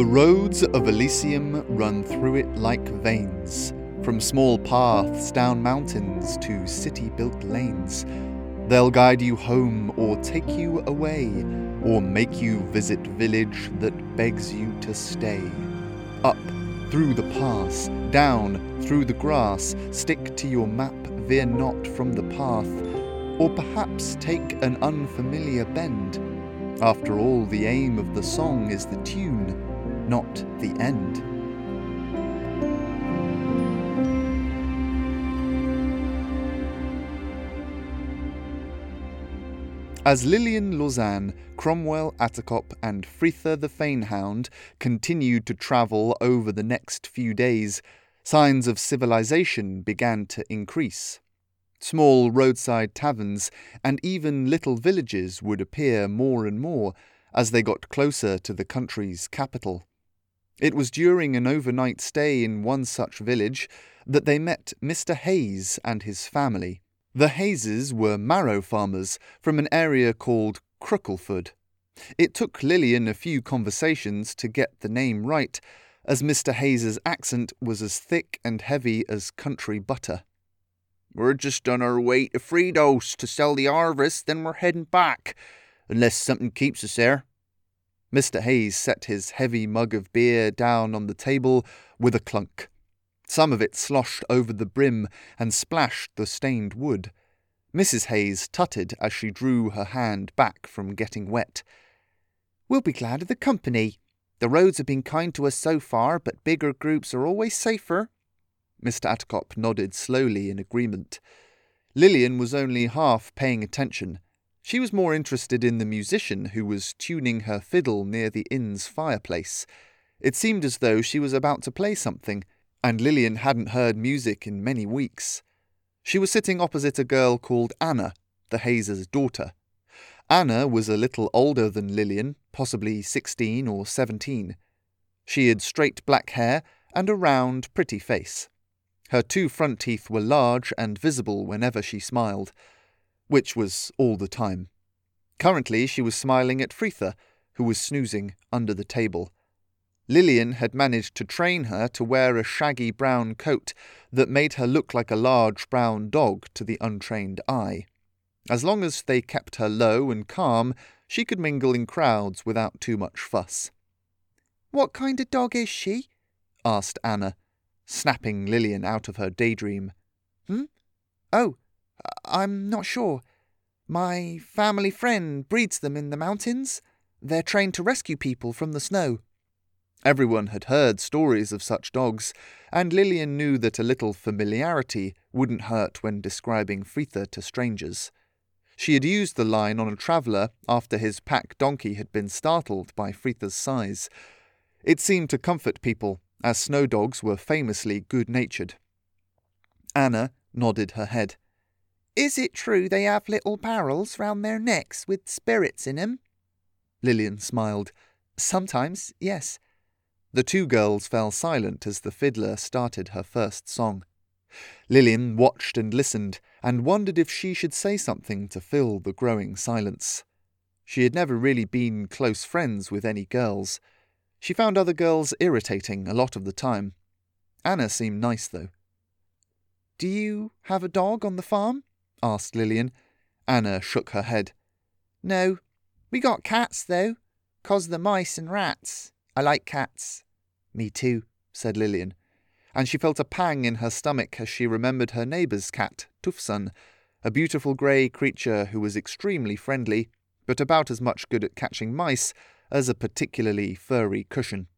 The roads of Elysium run through it like veins, from small paths down mountains to city built lanes. They'll guide you home or take you away, or make you visit village that begs you to stay. Up through the pass, down through the grass, stick to your map, veer not from the path, or perhaps take an unfamiliar bend. After all, the aim of the song is the tune, not the end. As Lillian Lausanne, Cromwell Attercop, and Fritha the Fanehound continued to travel over the next few days, signs of civilization began to increase. Small roadside taverns and even little villages would appear more and more as they got closer to the country's capital. It was during an overnight stay in one such village that they met Mr. Hayes and his family. The Hayeses were marrow farmers from an area called Crookleford. It took Lillian a few conversations to get the name right, as Mr. Hayes's accent was as thick and heavy as country butter. We're just on our way to Fridos to sell the harvest, then we're heading back, unless something keeps us there. Mr. Hayes set his heavy mug of beer down on the table with a clunk. Some of it sloshed over the brim and splashed the stained wood. Mrs. Hayes tutted as she drew her hand back from getting wet. We'll be glad of the company. The roads have been kind to us so far, but bigger groups are always safer. Mr. Attercop nodded slowly in agreement. Lillian was only half paying attention. She was more interested in the musician who was tuning her fiddle near the inn's fireplace. It seemed as though she was about to play something, and Lillian hadn't heard music in many weeks. She was sitting opposite a girl called Anna, the Hayes' daughter. Anna was a little older than Lillian, possibly sixteen or seventeen. She had straight black hair and a round, pretty face. Her two front teeth were large and visible whenever she smiled, which was all the time. Currently, she was smiling at Fritha, who was snoozing under the table. Lillian had managed to train her to wear a shaggy brown coat that made her look like a large brown dog to the untrained eye. As long as they kept her low and calm, she could mingle in crowds without too much fuss. What kind of dog is she? asked Anna, snapping Lillian out of her daydream. Hmm? Oh, I'm not sure. My family friend breeds them in the mountains. They're trained to rescue people from the snow. Everyone had heard stories of such dogs, and Lillian knew that a little familiarity wouldn't hurt when describing Fritha to strangers. She had used the line on a traveller after his pack donkey had been startled by Fritha's size. It seemed to comfort people, as snow dogs were famously good natured. Anna nodded her head. Is it true they have little barrels round their necks with spirits in 'em? Lillian smiled. Sometimes, yes. The two girls fell silent as the fiddler started her first song. Lillian watched and listened, and wondered if she should say something to fill the growing silence. She had never really been close friends with any girls. She found other girls irritating a lot of the time. Anna seemed nice, though. Do you have a dog on the farm? Asked Lillian. Anna shook her head. No. We got cats, though, 'cause the mice and rats. I like cats. Me too, said Lillian, and she felt a pang in her stomach as she remembered her neighbour's cat, Tufsan, a beautiful grey creature who was extremely friendly, but about as much good at catching mice as a particularly furry cushion.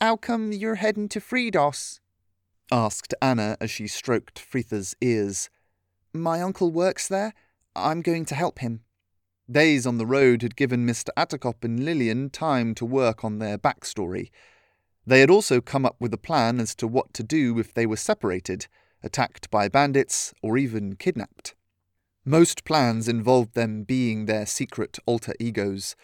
How come you're heading to Fridos? asked Anna as she stroked Fritha's ears. My uncle works there. I'm going to help him. Days on the road had given Mr. Attercop and Lillian time to work on their backstory. They had also come up with a plan as to what to do if they were separated, attacked by bandits, or even kidnapped. Most plans involved them being their secret alter egos.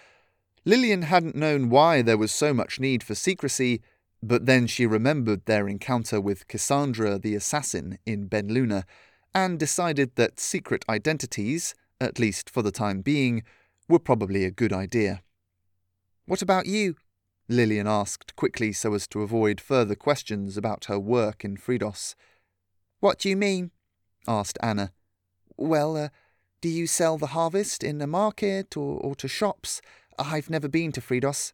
Lillian hadn't known why there was so much need for secrecy, but then she remembered their encounter with Cassandra the assassin in Ben Luna, and decided that secret identities, at least for the time being, were probably a good idea. What about you? Lillian asked quickly so as to avoid further questions about her work in Fridos. What do you mean? asked Anna. Well, uh, do you sell the harvest in a market or, or to shops? I've never been to Fridos.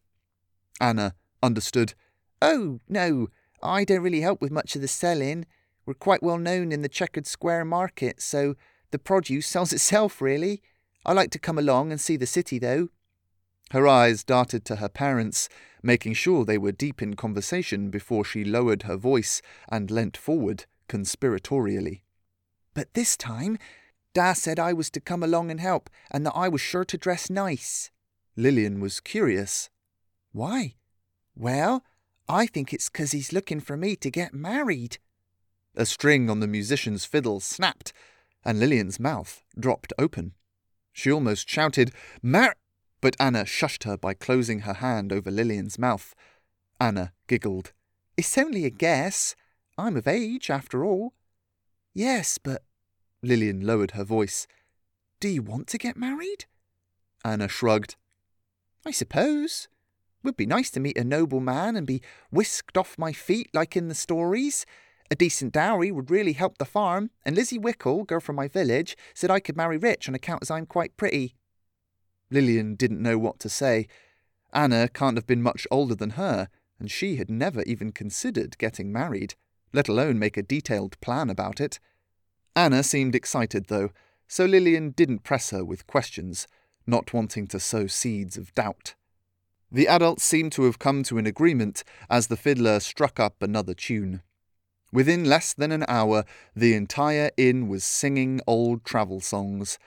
Anna understood. Oh, no, I don't really help with much of the selling. We're quite well known in the Checkered Square market, so the produce sells itself, really. I like to come along and see the city, though. Her eyes darted to her parents, making sure they were deep in conversation before she lowered her voice and leant forward conspiratorially. But this time, Da said I was to come along and help, and that I was sure to dress nice. Lillian was curious. Why? Well, I think it's 'cause he's looking for me to get married. A string on the musician's fiddle snapped, and Lillian's mouth dropped open. She almost shouted, Mar. But Anna shushed her by closing her hand over Lillian's mouth. Anna giggled. It's only a guess. I'm of age, after all. Yes, but. Lillian lowered her voice. Do you want to get married? Anna shrugged. I suppose. It would be nice to meet a noble man and be whisked off my feet like in the stories. A decent dowry would really help the farm, and Lizzie Wickle, girl from my village, said I could marry rich on account as I'm quite pretty. Lillian didn't know what to say. Anna can't have been much older than her, and she had never even considered getting married, let alone make a detailed plan about it. Anna seemed excited, though, so Lillian didn't press her with questions, not wanting to sow seeds of doubt. The adults seemed to have come to an agreement as the fiddler struck up another tune. Within less than an hour, the entire inn was singing old travel songs.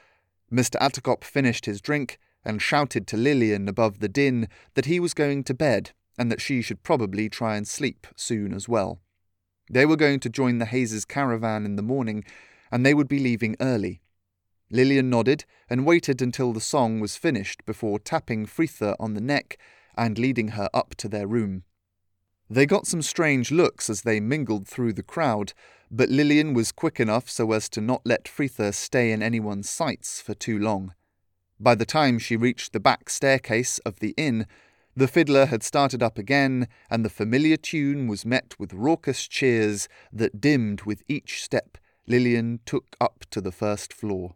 Mr. Attercop finished his drink and shouted to Lillian above the din that he was going to bed and that she should probably try and sleep soon as well. They were going to join the Hayes' caravan in the morning, and they would be leaving early. Lillian nodded and waited until the song was finished before tapping Fritha on the neck and leading her up to their room. They got some strange looks as they mingled through the crowd, but Lillian was quick enough so as to not let Fritha stay in anyone's sights for too long. By the time she reached the back staircase of the inn, the fiddler had started up again, and the familiar tune was met with raucous cheers that dimmed with each step Lillian took up to the first floor.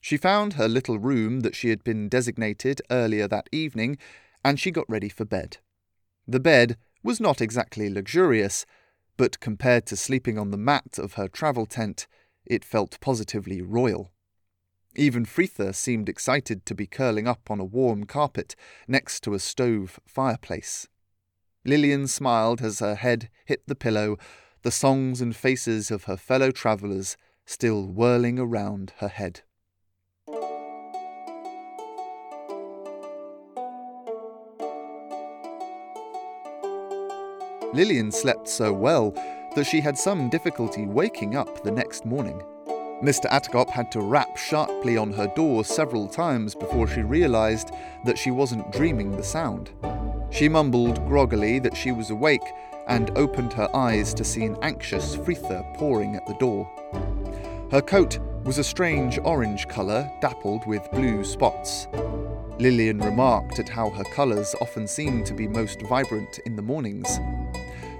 She found her little room that she had been designated earlier that evening, and she got ready for bed. The bed was not exactly luxurious, but compared to sleeping on the mat of her travel tent, it felt positively royal. Even Fritha seemed excited to be curling up on a warm carpet next to a stove fireplace. Lillian smiled as her head hit the pillow, the songs and faces of her fellow travellers still whirling around her head. Lillian slept so well that she had some difficulty waking up the next morning. Mr. Attercop had to rap sharply on her door several times before she realised that she wasn't dreaming the sound. She mumbled groggily that she was awake and opened her eyes to see an anxious Fritha pouring at the door. Her coat was a strange orange colour dappled with blue spots. Lillian remarked at how her colours often seemed to be most vibrant in the mornings.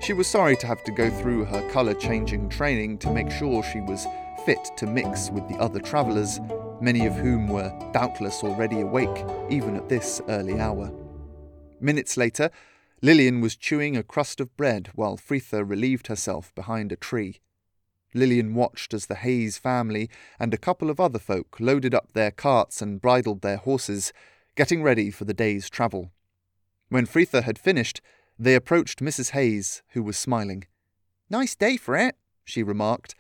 She was sorry to have to go through her colour changing training to make sure she was fit to mix with the other travellers, many of whom were doubtless already awake even at this early hour. Minutes later, Lillian was chewing a crust of bread while Fritha relieved herself behind a tree. Lillian watched as the Hayes family and a couple of other folk loaded up their carts and bridled their horses, getting ready for the day's travel. When Fritha had finished, they approached Mrs. Hayes, who was smiling. Nice day for it, she remarked,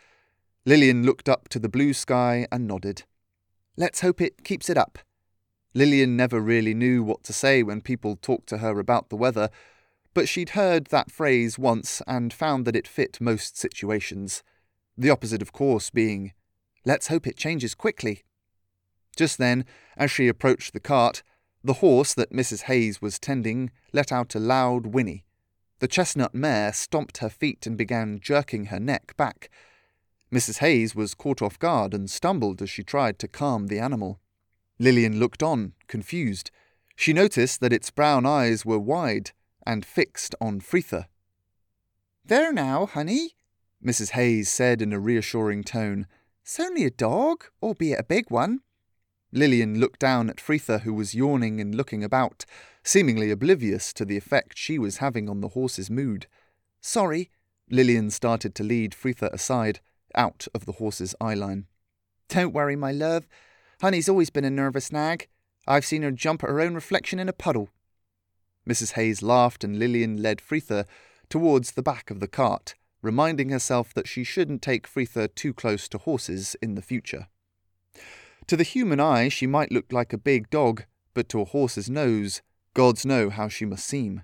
Lillian looked up to the blue sky and nodded. Let's hope it keeps it up. Lillian never really knew what to say when people talked to her about the weather, but she'd heard that phrase once and found that it fit most situations. The opposite, of course, being, let's hope it changes quickly. Just then, as she approached the cart, the horse that Mrs. Hayes was tending let out a loud whinny. The chestnut mare stomped her feet and began jerking her neck back, Mrs. Hayes was caught off guard and stumbled as she tried to calm the animal. Lillian looked on, confused. She noticed that its brown eyes were wide, and fixed on Fritha. There now, honey, Mrs. Hayes said in a reassuring tone. It's only a dog, albeit a big one. Lillian looked down at Fritha, who was yawning and looking about, seemingly oblivious to the effect she was having on the horse's mood. Sorry. Lillian started to lead Fritha aside, out of the horse's eyeline. Don't worry, my love. Honey's always been a nervous nag. I've seen her jump at her own reflection in a puddle. Mrs. Hayes laughed, and Lillian led Fritha towards the back of the cart, reminding herself that she shouldn't take Fritha too close to horses in the future. To the human eye, she might look like a big dog, but to a horse's nose, gods know how she must seem.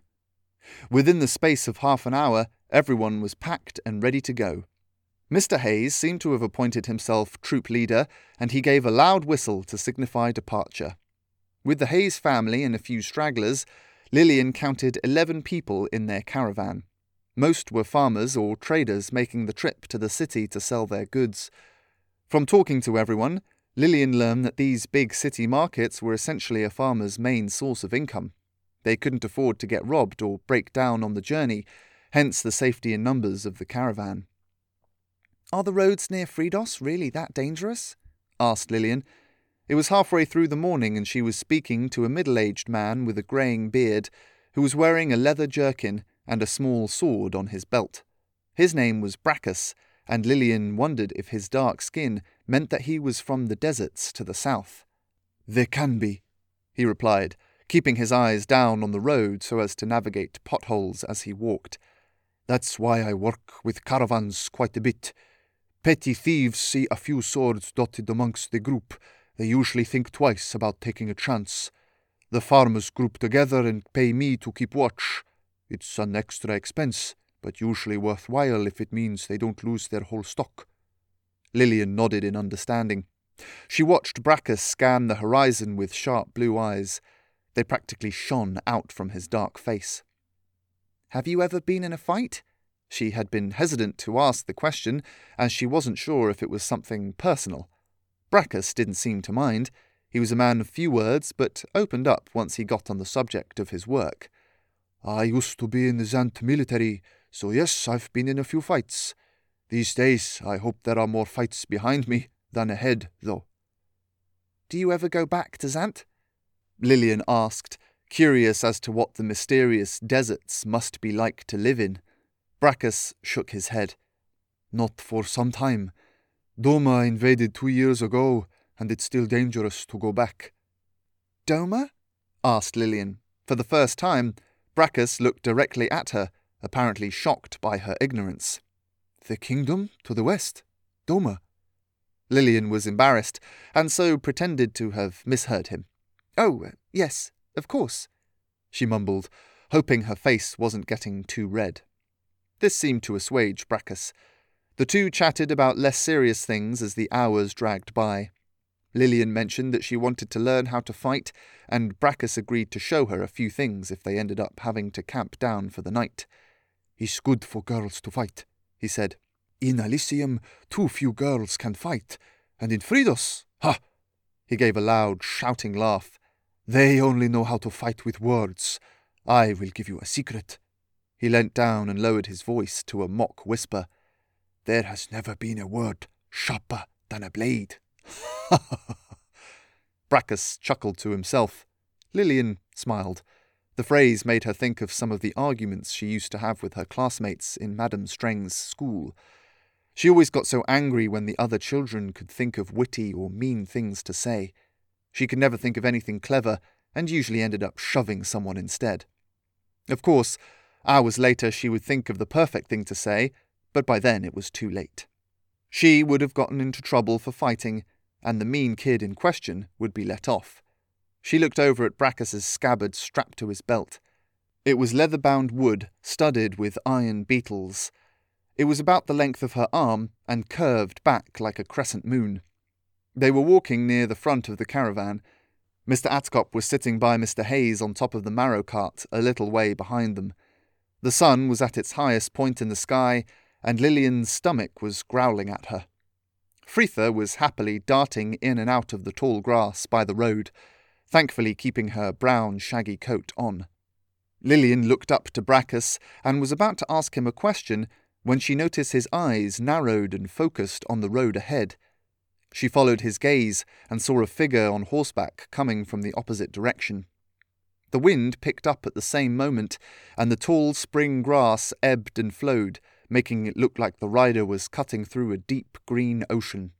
Within the space of half an hour, everyone was packed and ready to go. Mr. Hayes seemed to have appointed himself troop leader, and he gave a loud whistle to signify departure. With the Hayes family and a few stragglers, Lillian counted eleven people in their caravan. Most were farmers or traders making the trip to the city to sell their goods. From talking to everyone, Lillian learned that these big city markets were essentially a farmer's main source of income. They couldn't afford to get robbed or break down on the journey, hence the safety in numbers of the caravan. Are the roads near Fridos really that dangerous? asked Lillian. It was halfway through the morning, and she was speaking to a middle aged man with a greying beard who was wearing a leather jerkin and a small sword on his belt. His name was Brachus, and Lillian wondered if his dark skin meant that he was from the deserts to the south. There can be, he replied, keeping his eyes down on the road so as to navigate potholes as he walked. That's why I work with caravans quite a bit. Petty thieves see a few swords dotted amongst the group. They usually think twice about taking a chance. The farmers group together and pay me to keep watch. It's an extra expense, but usually worthwhile if it means they don't lose their whole stock. Lillian nodded in understanding. She watched Brachus scan the horizon with sharp blue eyes. They practically shone out from his dark face. Have you ever been in a fight? She had been hesitant to ask the question, as she wasn't sure if it was something personal. Brachus didn't seem to mind. He was a man of few words, but opened up once he got on the subject of his work. I used to be in the Zant military, so yes, I've been in a few fights. These days, I hope there are more fights behind me than ahead, though. Do you ever go back to Zant? Lillian asked, curious as to what the mysterious deserts must be like to live in. Brachus shook his head. Not for some time. Doma invaded two years ago, and it's still dangerous to go back. Doma? asked Lillian. For the first time, Brachus looked directly at her, apparently shocked by her ignorance. The kingdom to the west. Doma. Lillian was embarrassed, and so pretended to have misheard him. Oh, uh, yes, of course, she mumbled, hoping her face wasn't getting too red. This seemed to assuage Brachus. The two chatted about less serious things as the hours dragged by. Lillian mentioned that she wanted to learn how to fight, and Brachus agreed to show her a few things if they ended up having to camp down for the night. It's good for girls to fight, he said. In Elysium, too few girls can fight, and in Fridos, ha! He gave a loud, shouting laugh. They only know how to fight with words. I will give you a secret. He leant down and lowered his voice to a mock whisper. There has never been a word sharper than a blade. Brachus chuckled to himself. Lillian smiled. The phrase made her think of some of the arguments she used to have with her classmates in Madame Streng's school. She always got so angry when the other children could think of witty or mean things to say. She could never think of anything clever, and usually ended up shoving someone instead. Of course, Hours later, she would think of the perfect thing to say, but by then it was too late. She would have gotten into trouble for fighting, and the mean kid in question would be let off. She looked over at Brachus's scabbard strapped to his belt. It was leather bound wood studded with iron beetles. It was about the length of her arm and curved back like a crescent moon. They were walking near the front of the caravan. Mr. Attercop was sitting by Mr. Hayes on top of the marrow cart, a little way behind them. The sun was at its highest point in the sky, and Lillian's stomach was growling at her. Fritha was happily darting in and out of the tall grass by the road, thankfully keeping her brown, shaggy coat on. Lillian looked up to Brachus and was about to ask him a question when she noticed his eyes narrowed and focused on the road ahead. She followed his gaze and saw a figure on horseback coming from the opposite direction. The wind picked up at the same moment, and the tall spring grass ebbed and flowed, making it look like the rider was cutting through a deep green ocean.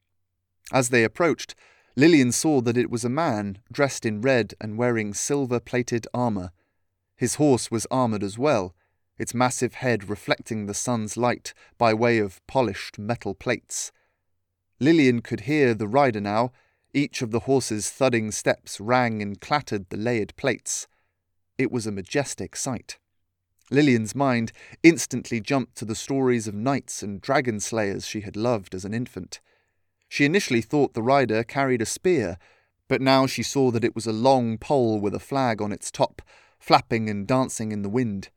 As they approached, Lillian saw that it was a man dressed in red and wearing silver plated armour. His horse was armoured as well, its massive head reflecting the sun's light by way of polished metal plates. Lillian could hear the rider now. Each of the horse's thudding steps rang and clattered the layered plates. It was a majestic sight. Lillian's mind instantly jumped to the stories of knights and dragon slayers she had loved as an infant. She initially thought the rider carried a spear, but now she saw that it was a long pole with a flag on its top, flapping and dancing in the wind.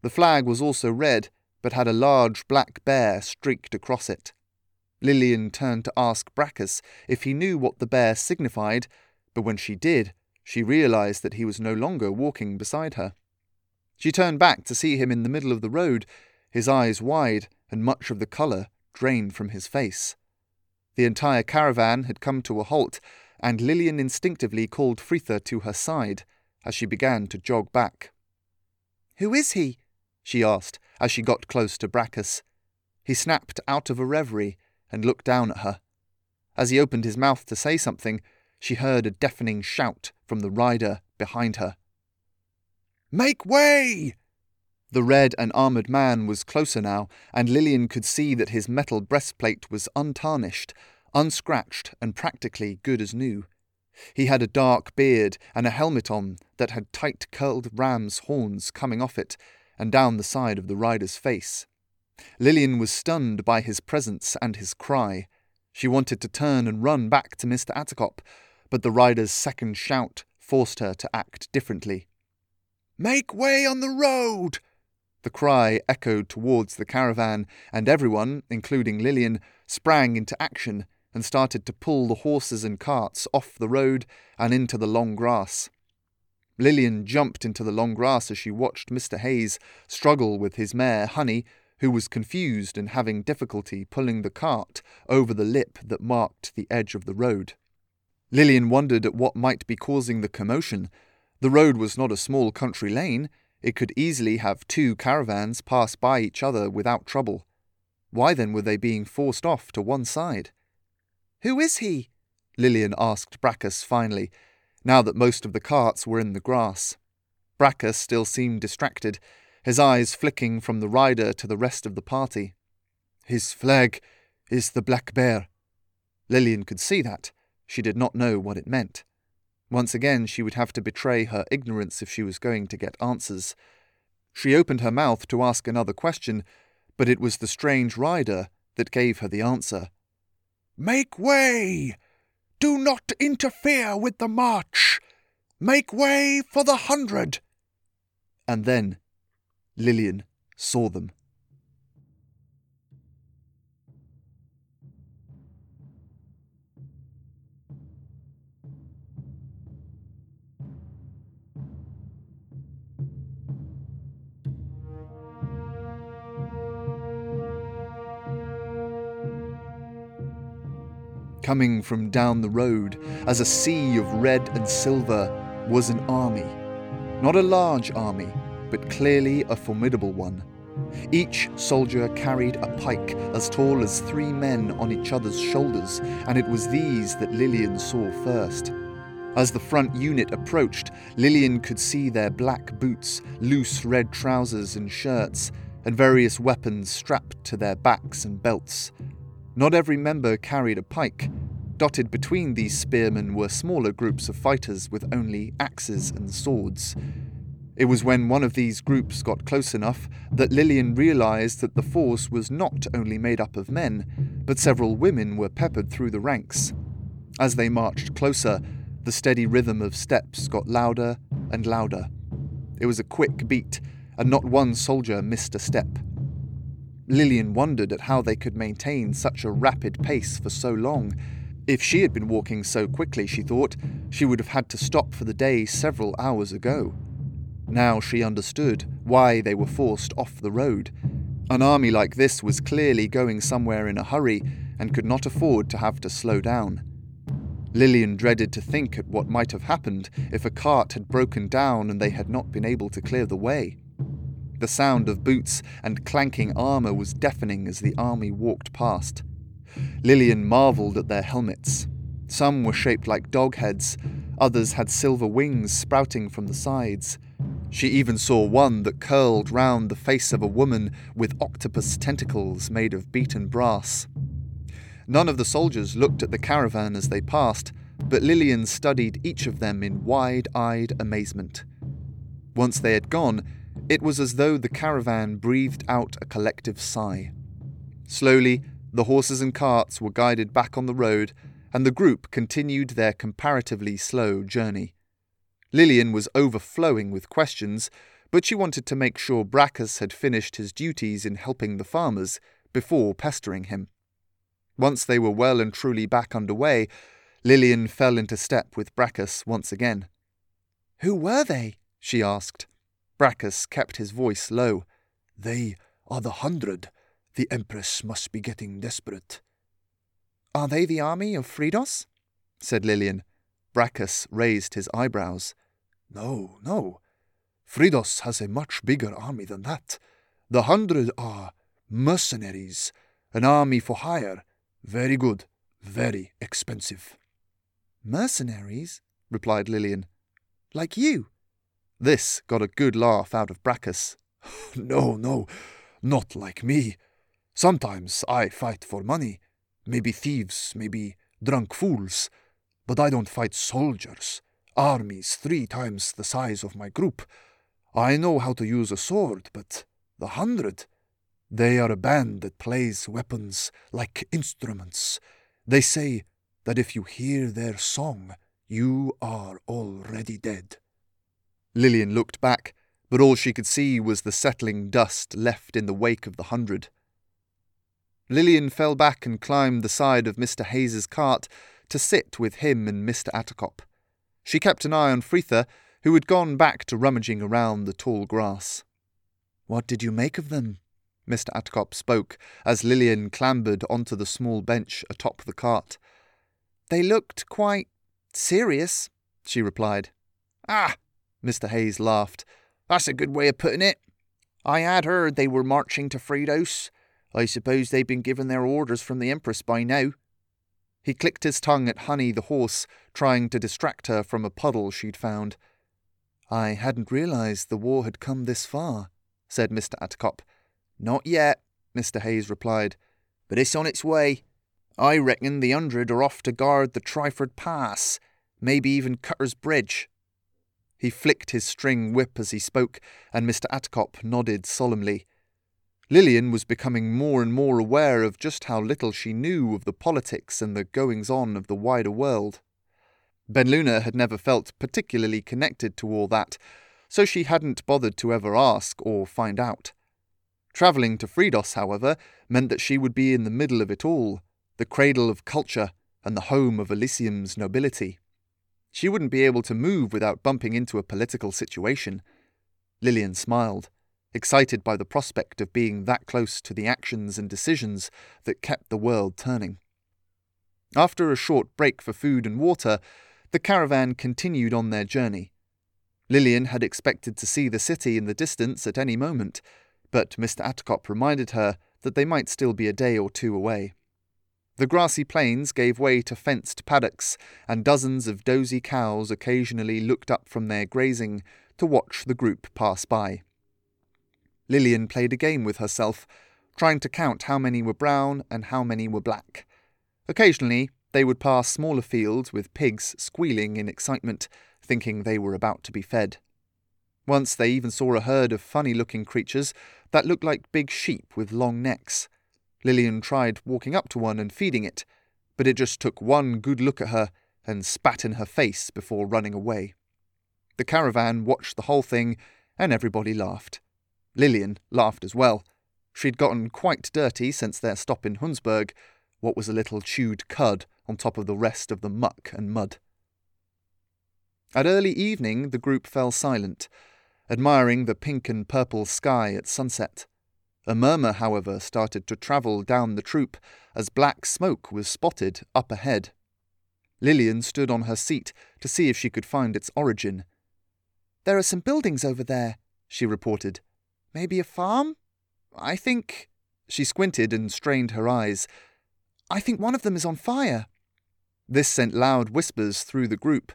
The flag was also red, but had a large black bear streaked across it. Lillian turned to ask Brachus if he knew what the bear signified, but when she did, she realized that he was no longer walking beside her. She turned back to see him in the middle of the road, his eyes wide and much of the colour drained from his face. The entire caravan had come to a halt, and Lillian instinctively called Fritha to her side as she began to jog back. Who is he? she asked as she got close to Brachus. He snapped out of a reverie and looked down at her. As he opened his mouth to say something, she heard a deafening shout from the rider behind her. Make way! The red and armoured man was closer now, and Lillian could see that his metal breastplate was untarnished, unscratched, and practically good as new. He had a dark beard and a helmet on that had tight curled ram's horns coming off it and down the side of the rider's face. Lillian was stunned by his presence and his cry. She wanted to turn and run back to Mr. Attercop, but the rider's second shout forced her to act differently. Make way on the road! The cry echoed towards the caravan, and everyone, including Lillian, sprang into action and started to pull the horses and carts off the road and into the long grass. Lillian jumped into the long grass as she watched Mr. Hayes struggle with his mare, Honey, who was confused and having difficulty pulling the cart over the lip that marked the edge of the road. Lillian wondered at what might be causing the commotion. The road was not a small country lane. It could easily have two caravans pass by each other without trouble. Why then were they being forced off to one side? Who is he? Lillian asked Brachus finally, now that most of the carts were in the grass. Brachus still seemed distracted his eyes flicking from the rider to the rest of the party. His flag is the black bear. Lillian could see that. She did not know what it meant. Once again, she would have to betray her ignorance if she was going to get answers. She opened her mouth to ask another question, but it was the strange rider that gave her the answer. Make way! Do not interfere with the march! Make way for the hundred! And then Lillian saw them. Coming from down the road, as a sea of red and silver, was an army. Not a large army, but clearly a formidable one. Each soldier carried a pike as tall as three men on each other's shoulders, and it was these that Lillian saw first. As the front unit approached, Lillian could see their black boots, loose red trousers and shirts, and various weapons strapped to their backs and belts. Not every member carried a pike. Dotted between these spearmen were smaller groups of fighters with only axes and swords. It was when one of these groups got close enough that Lillian realized that the force was not only made up of men, but several women were peppered through the ranks. As they marched closer, the steady rhythm of steps got louder and louder. It was a quick beat, and not one soldier missed a step. Lillian wondered at how they could maintain such a rapid pace for so long. If she had been walking so quickly, she thought, she would have had to stop for the day several hours ago. Now she understood why they were forced off the road. An army like this was clearly going somewhere in a hurry and could not afford to have to slow down. Lillian dreaded to think at what might have happened if a cart had broken down and they had not been able to clear the way. The sound of boots and clanking armour was deafening as the army walked past. Lillian marvelled at their helmets. Some were shaped like dog heads, others had silver wings sprouting from the sides. She even saw one that curled round the face of a woman with octopus tentacles made of beaten brass. None of the soldiers looked at the caravan as they passed, but Lillian studied each of them in wide eyed amazement. Once they had gone, it was as though the caravan breathed out a collective sigh. Slowly, the horses and carts were guided back on the road, and the group continued their comparatively slow journey. Lillian was overflowing with questions, but she wanted to make sure Brachus had finished his duties in helping the farmers before pestering him. Once they were well and truly back under way, Lillian fell into step with Brachus once again. Who were they? she asked. Brachus kept his voice low. They are the hundred. The Empress must be getting desperate. Are they the army of Fridos? said Lillian. Brachus raised his eyebrows. No, no. Fridos has a much bigger army than that. The hundred are mercenaries, an army for hire. Very good, very expensive. Mercenaries? replied Lillian. Like you. This got a good laugh out of Brachus. no, no, not like me. Sometimes I fight for money. Maybe thieves, maybe drunk fools. But I don't fight soldiers. Armies three times the size of my group. I know how to use a sword, but the hundred. They are a band that plays weapons like instruments. They say that if you hear their song, you are already dead. Lillian looked back, but all she could see was the settling dust left in the wake of the hundred. Lillian fell back and climbed the side of Mr. Hayes's cart to sit with him and Mr. Attercop. She kept an eye on Fritha, who had gone back to rummaging around the tall grass. What did you make of them? Mr. Attercop spoke as Lillian clambered onto the small bench atop the cart. They looked quite serious, she replied. Ah, Mr. Hayes laughed. That's a good way of putting it. I had heard they were marching to Fridos. I suppose they've been given their orders from the Empress by now. He clicked his tongue at Honey the horse, trying to distract her from a puddle she'd found. I hadn't realized the war had come this far, said Mr. Attercop. Not yet, Mr. Hayes replied, but it's on its way. I reckon the hundred are off to guard the Tryford Pass, maybe even Cutter's Bridge. He flicked his string whip as he spoke, and Mr. Attercop nodded solemnly. Lillian was becoming more and more aware of just how little she knew of the politics and the goings on of the wider world. Ben Luna had never felt particularly connected to all that, so she hadn't bothered to ever ask or find out. Travelling to Fridos, however, meant that she would be in the middle of it all, the cradle of culture and the home of Elysium's nobility. She wouldn't be able to move without bumping into a political situation. Lillian smiled, excited by the prospect of being that close to the actions and decisions that kept the world turning. After a short break for food and water, the caravan continued on their journey. Lillian had expected to see the city in the distance at any moment, but Mr. Attercop reminded her that they might still be a day or two away. The grassy plains gave way to fenced paddocks, and dozens of dozy cows occasionally looked up from their grazing to watch the group pass by. Lillian played a game with herself, trying to count how many were brown and how many were black. Occasionally, they would pass smaller fields with pigs squealing in excitement, thinking they were about to be fed. Once they even saw a herd of funny looking creatures that looked like big sheep with long necks. Lillian tried walking up to one and feeding it, but it just took one good look at her and spat in her face before running away. The caravan watched the whole thing, and everybody laughed. Lillian laughed as well. She'd gotten quite dirty since their stop in Hunsberg, what was a little chewed cud on top of the rest of the muck and mud. At early evening, the group fell silent. admiring the pink and purple sky at sunset. A murmur, however, started to travel down the troop as black smoke was spotted up ahead. Lillian stood on her seat to see if she could find its origin. There are some buildings over there, she reported. Maybe a farm? I think. She squinted and strained her eyes. I think one of them is on fire. This sent loud whispers through the group.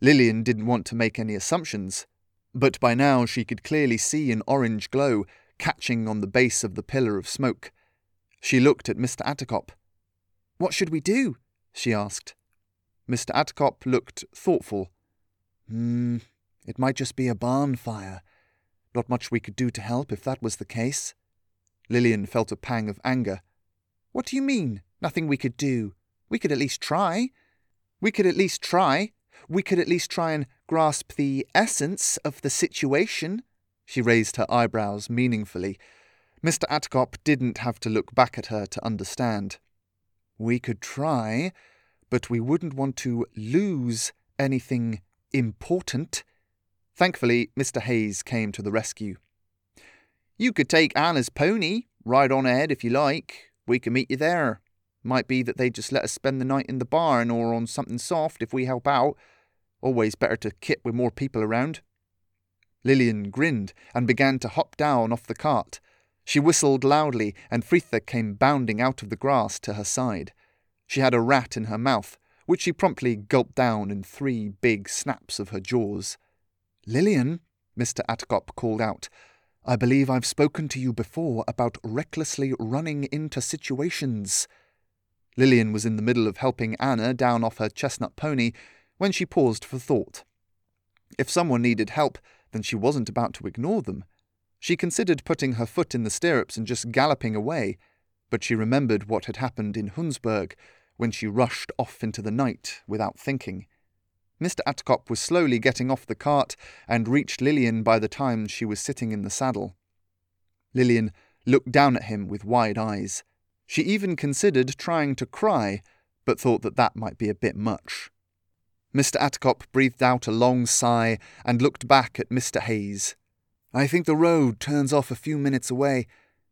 Lillian didn't want to make any assumptions, but by now she could clearly see an orange glow catching on the base of the pillar of smoke. She looked at Mr. Attercop. What should we do? she asked. Mr. Attercop looked thoughtful. Hmm, it might just be a barn fire. Not much we could do to help if that was the case. Lillian felt a pang of anger. What do you mean? Nothing we could do. We could at least try. We could at least try. We could at least try and grasp the essence of the situation. She raised her eyebrows meaningfully. Mr. Attercop didn't have to look back at her to understand. We could try, but we wouldn't want to lose anything important. Thankfully, Mr. Hayes came to the rescue. You could take Anna's pony, ride on ahead if you like. We can meet you there. Might be that they just let us spend the night in the barn or on something soft if we help out. Always better to kit with more people around. Lillian grinned and began to hop down off the cart. She whistled loudly, and Fritha came bounding out of the grass to her side. She had a rat in her mouth, which she promptly gulped down in three big snaps of her jaws. Lillian, Mr. Attercop called out, I believe I've spoken to you before about recklessly running into situations. Lillian was in the middle of helping Anna down off her chestnut pony when she paused for thought. If someone needed help, then she wasn't about to ignore them. She considered putting her foot in the stirrups and just galloping away, but she remembered what had happened in Hunsberg when she rushed off into the night without thinking. Mr. Attercop was slowly getting off the cart and reached Lillian by the time she was sitting in the saddle. Lillian looked down at him with wide eyes. She even considered trying to cry, but thought that that might be a bit much. Mr. Attercop breathed out a long sigh and looked back at Mr. Hayes. I think the road turns off a few minutes away.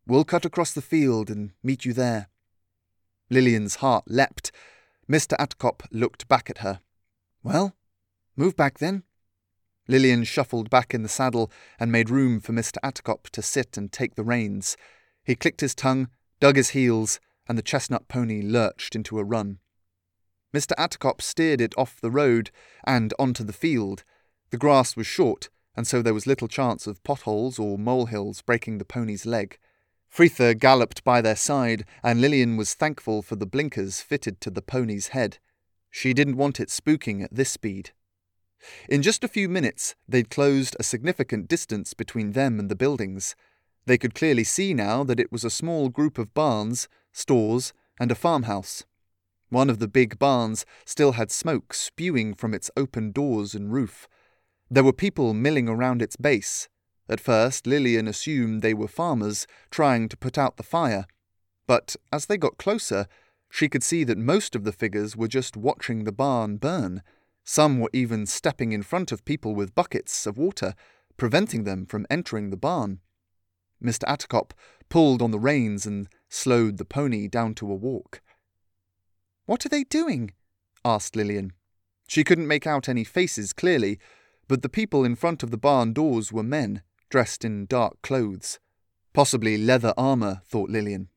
We'll cut across the field and meet you there. Lillian's heart leapt. Mr. Attercop looked back at her. Well, move back then. Lillian shuffled back in the saddle and made room for Mr. Attercop to sit and take the reins. He clicked his tongue, dug his heels, and the chestnut pony lurched into a run. Mr. Attercop steered it off the road and onto the field. The grass was short, and so there was little chance of potholes or molehills breaking the pony's leg. Fritha galloped by their side, and Lillian was thankful for the blinkers fitted to the pony's head. She didn't want it spooking at this speed. In just a few minutes, they'd closed a significant distance between them and the buildings. They could clearly see now that it was a small group of barns, stores, and a farmhouse. One of the big barns still had smoke spewing from its open doors and roof. There were people milling around its base. At first, Lillian assumed they were farmers trying to put out the fire, but as they got closer, she could see that most of the figures were just watching the barn burn. Some were even stepping in front of people with buckets of water, preventing them from entering the barn. Mr. Attercop pulled on the reins and slowed the pony down to a walk. What are they doing? asked Lillian. She couldn't make out any faces clearly, but the people in front of the barn doors were men, dressed in dark clothes. Possibly leather armour, thought Lillian.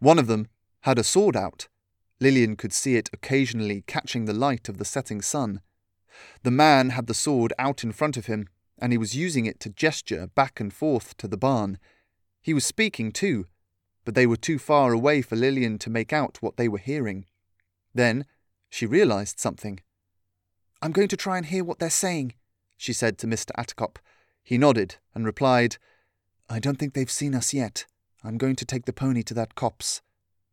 One of them had a sword out. Lillian could see it occasionally catching the light of the setting sun. The man had the sword out in front of him, and he was using it to gesture back and forth to the barn. He was speaking too, but they were too far away for Lillian to make out what they were hearing. Then she realized something. I'm going to try and hear what they're saying, she said to Mr. Attercop. He nodded and replied, I don't think they've seen us yet. I'm going to take the pony to that copse.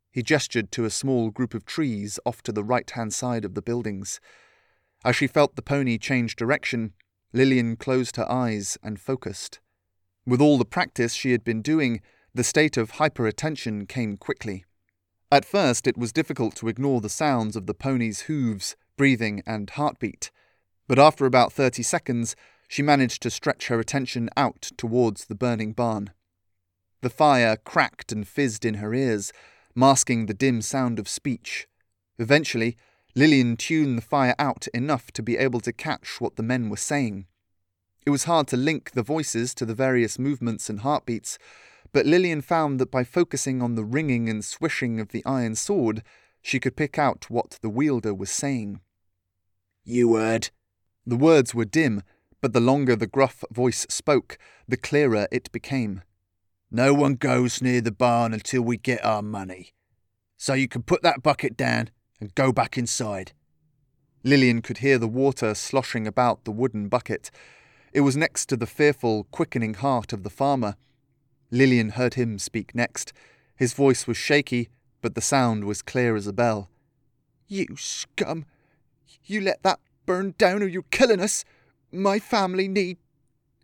He gestured to a small group of trees off to the right hand side of the buildings. As she felt the pony change direction, Lillian closed her eyes and focused. With all the practice she had been doing, the state of hyperattention came quickly. At first, it was difficult to ignore the sounds of the pony's hooves, breathing, and heartbeat, but after about 30 seconds, she managed to stretch her attention out towards the burning barn. The fire cracked and fizzed in her ears, masking the dim sound of speech. Eventually, Lillian tuned the fire out enough to be able to catch what the men were saying. It was hard to link the voices to the various movements and heartbeats, but Lillian found that by focusing on the ringing and swishing of the iron sword, she could pick out what the wielder was saying. You heard. The words were dim, but the longer the gruff voice spoke, the clearer it became. No one goes near the barn until we get our money. So you can put that bucket down and go back inside. Lillian could hear the water sloshing about the wooden bucket. It was next to the fearful, quickening heart of the farmer. Lillian heard him speak next. His voice was shaky, but the sound was clear as a bell. You scum! You let that burn down or you're killing us! My family need.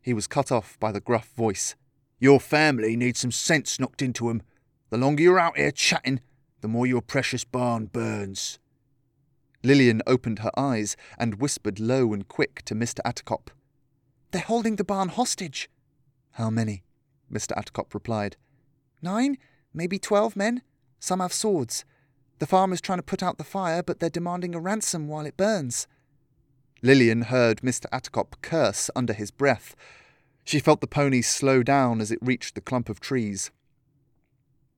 He was cut off by the gruff voice. Your family needs some sense knocked into 'em. The longer you're out here chatting, the more your precious barn burns. Lillian opened her eyes and whispered low and quick to Mr. Attercop. They're holding the barn hostage. How many? Mr. Attercop replied. Nine, maybe twelve men. Some have swords. The farmer's trying to put out the fire, but they're demanding a ransom while it burns. Lillian heard Mr. Attercop curse under his breath. She felt the pony slow down as it reached the clump of trees.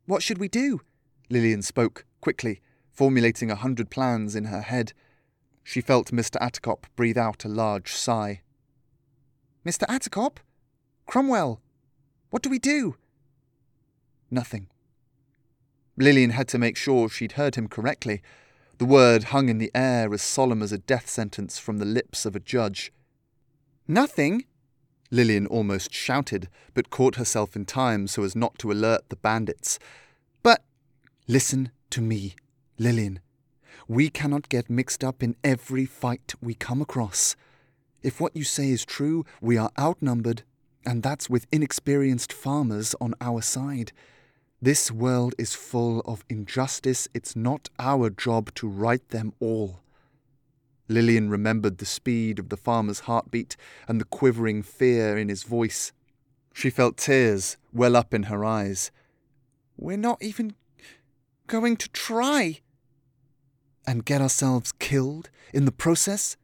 What should we do? Lillian spoke quickly, formulating a hundred plans in her head. She felt Mr. Attercop breathe out a large sigh. Mr. Attercop? Cromwell? What do we do? Nothing. Lillian had to make sure she'd heard him correctly. The word hung in the air as solemn as a death sentence from the lips of a judge. Nothing? Lillian almost shouted, but caught herself in time so as not to alert the bandits. But listen to me, Lillian. We cannot get mixed up in every fight we come across. If what you say is true, we are outnumbered, and that's with inexperienced farmers on our side. This world is full of injustice. It's not our job to right them all. Lillian remembered the speed of the farmer's heartbeat and the quivering fear in his voice. She felt tears well up in her eyes. We're not even going to try. And get ourselves killed in the process?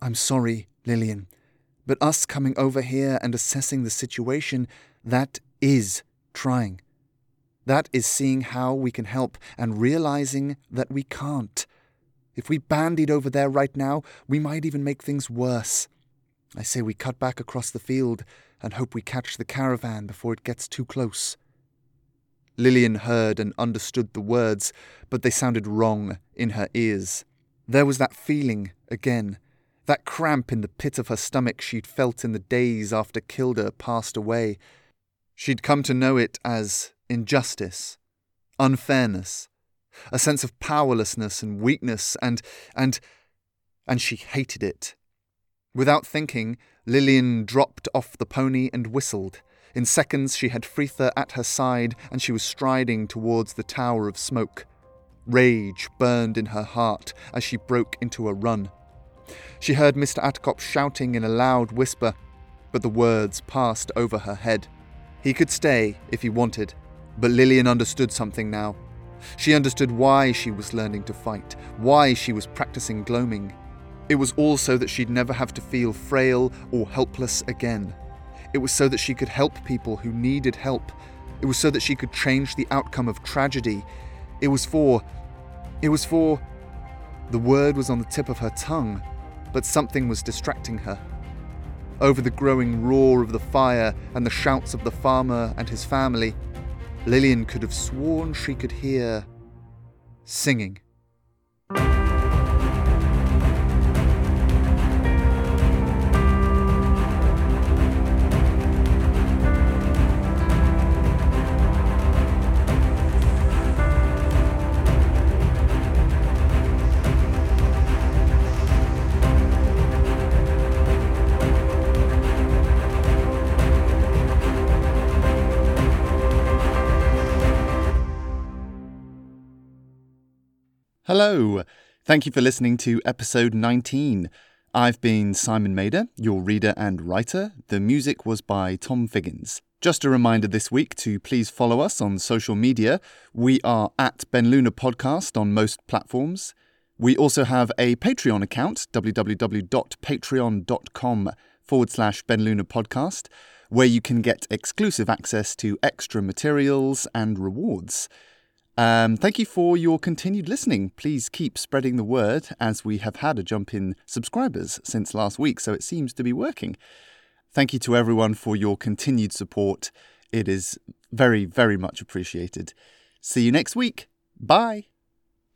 I'm sorry, Lillian, but us coming over here and assessing the situation, that is trying. That is seeing how we can help and realizing that we can't. If we bandied over there right now, we might even make things worse. I say we cut back across the field and hope we catch the caravan before it gets too close. Lillian heard and understood the words, but they sounded wrong in her ears. There was that feeling again, that cramp in the pit of her stomach she'd felt in the days after Kilda passed away. She'd come to know it as injustice, unfairness, a sense of powerlessness and weakness, and and and she hated it. Without thinking, Lillian dropped off the pony and whistled. In seconds, she had Fritha at her side, and she was striding towards the tower of smoke. Rage burned in her heart as she broke into a run. She heard Mr. Attercop shouting in a loud whisper, but the words passed over her head. He could stay if he wanted, but Lillian understood something now. She understood why she was learning to fight, why she was practicing gloaming. It was all so that she'd never have to feel frail or helpless again. It was so that she could help people who needed help. It was so that she could change the outcome of tragedy. It was for. It was for. The word was on the tip of her tongue, but something was distracting her. Over the growing roar of the fire and the shouts of the farmer and his family, Lillian could have sworn she could hear singing. Hello. Thank you for listening to episode 19. I've been Simon Mader, your reader and writer. The music was by Tom Figgins. Just a reminder this week to please follow us on social media. We are at Ben Luna Podcast on most platforms. We also have a Patreon account, www.patreon.com forward slash Ben Luna Podcast, where you can get exclusive access to extra materials and rewards. Um, thank you for your continued listening. Please keep spreading the word as we have had a jump in subscribers since last week, so it seems to be working. Thank you to everyone for your continued support. It is very, very much appreciated. See you next week. Bye.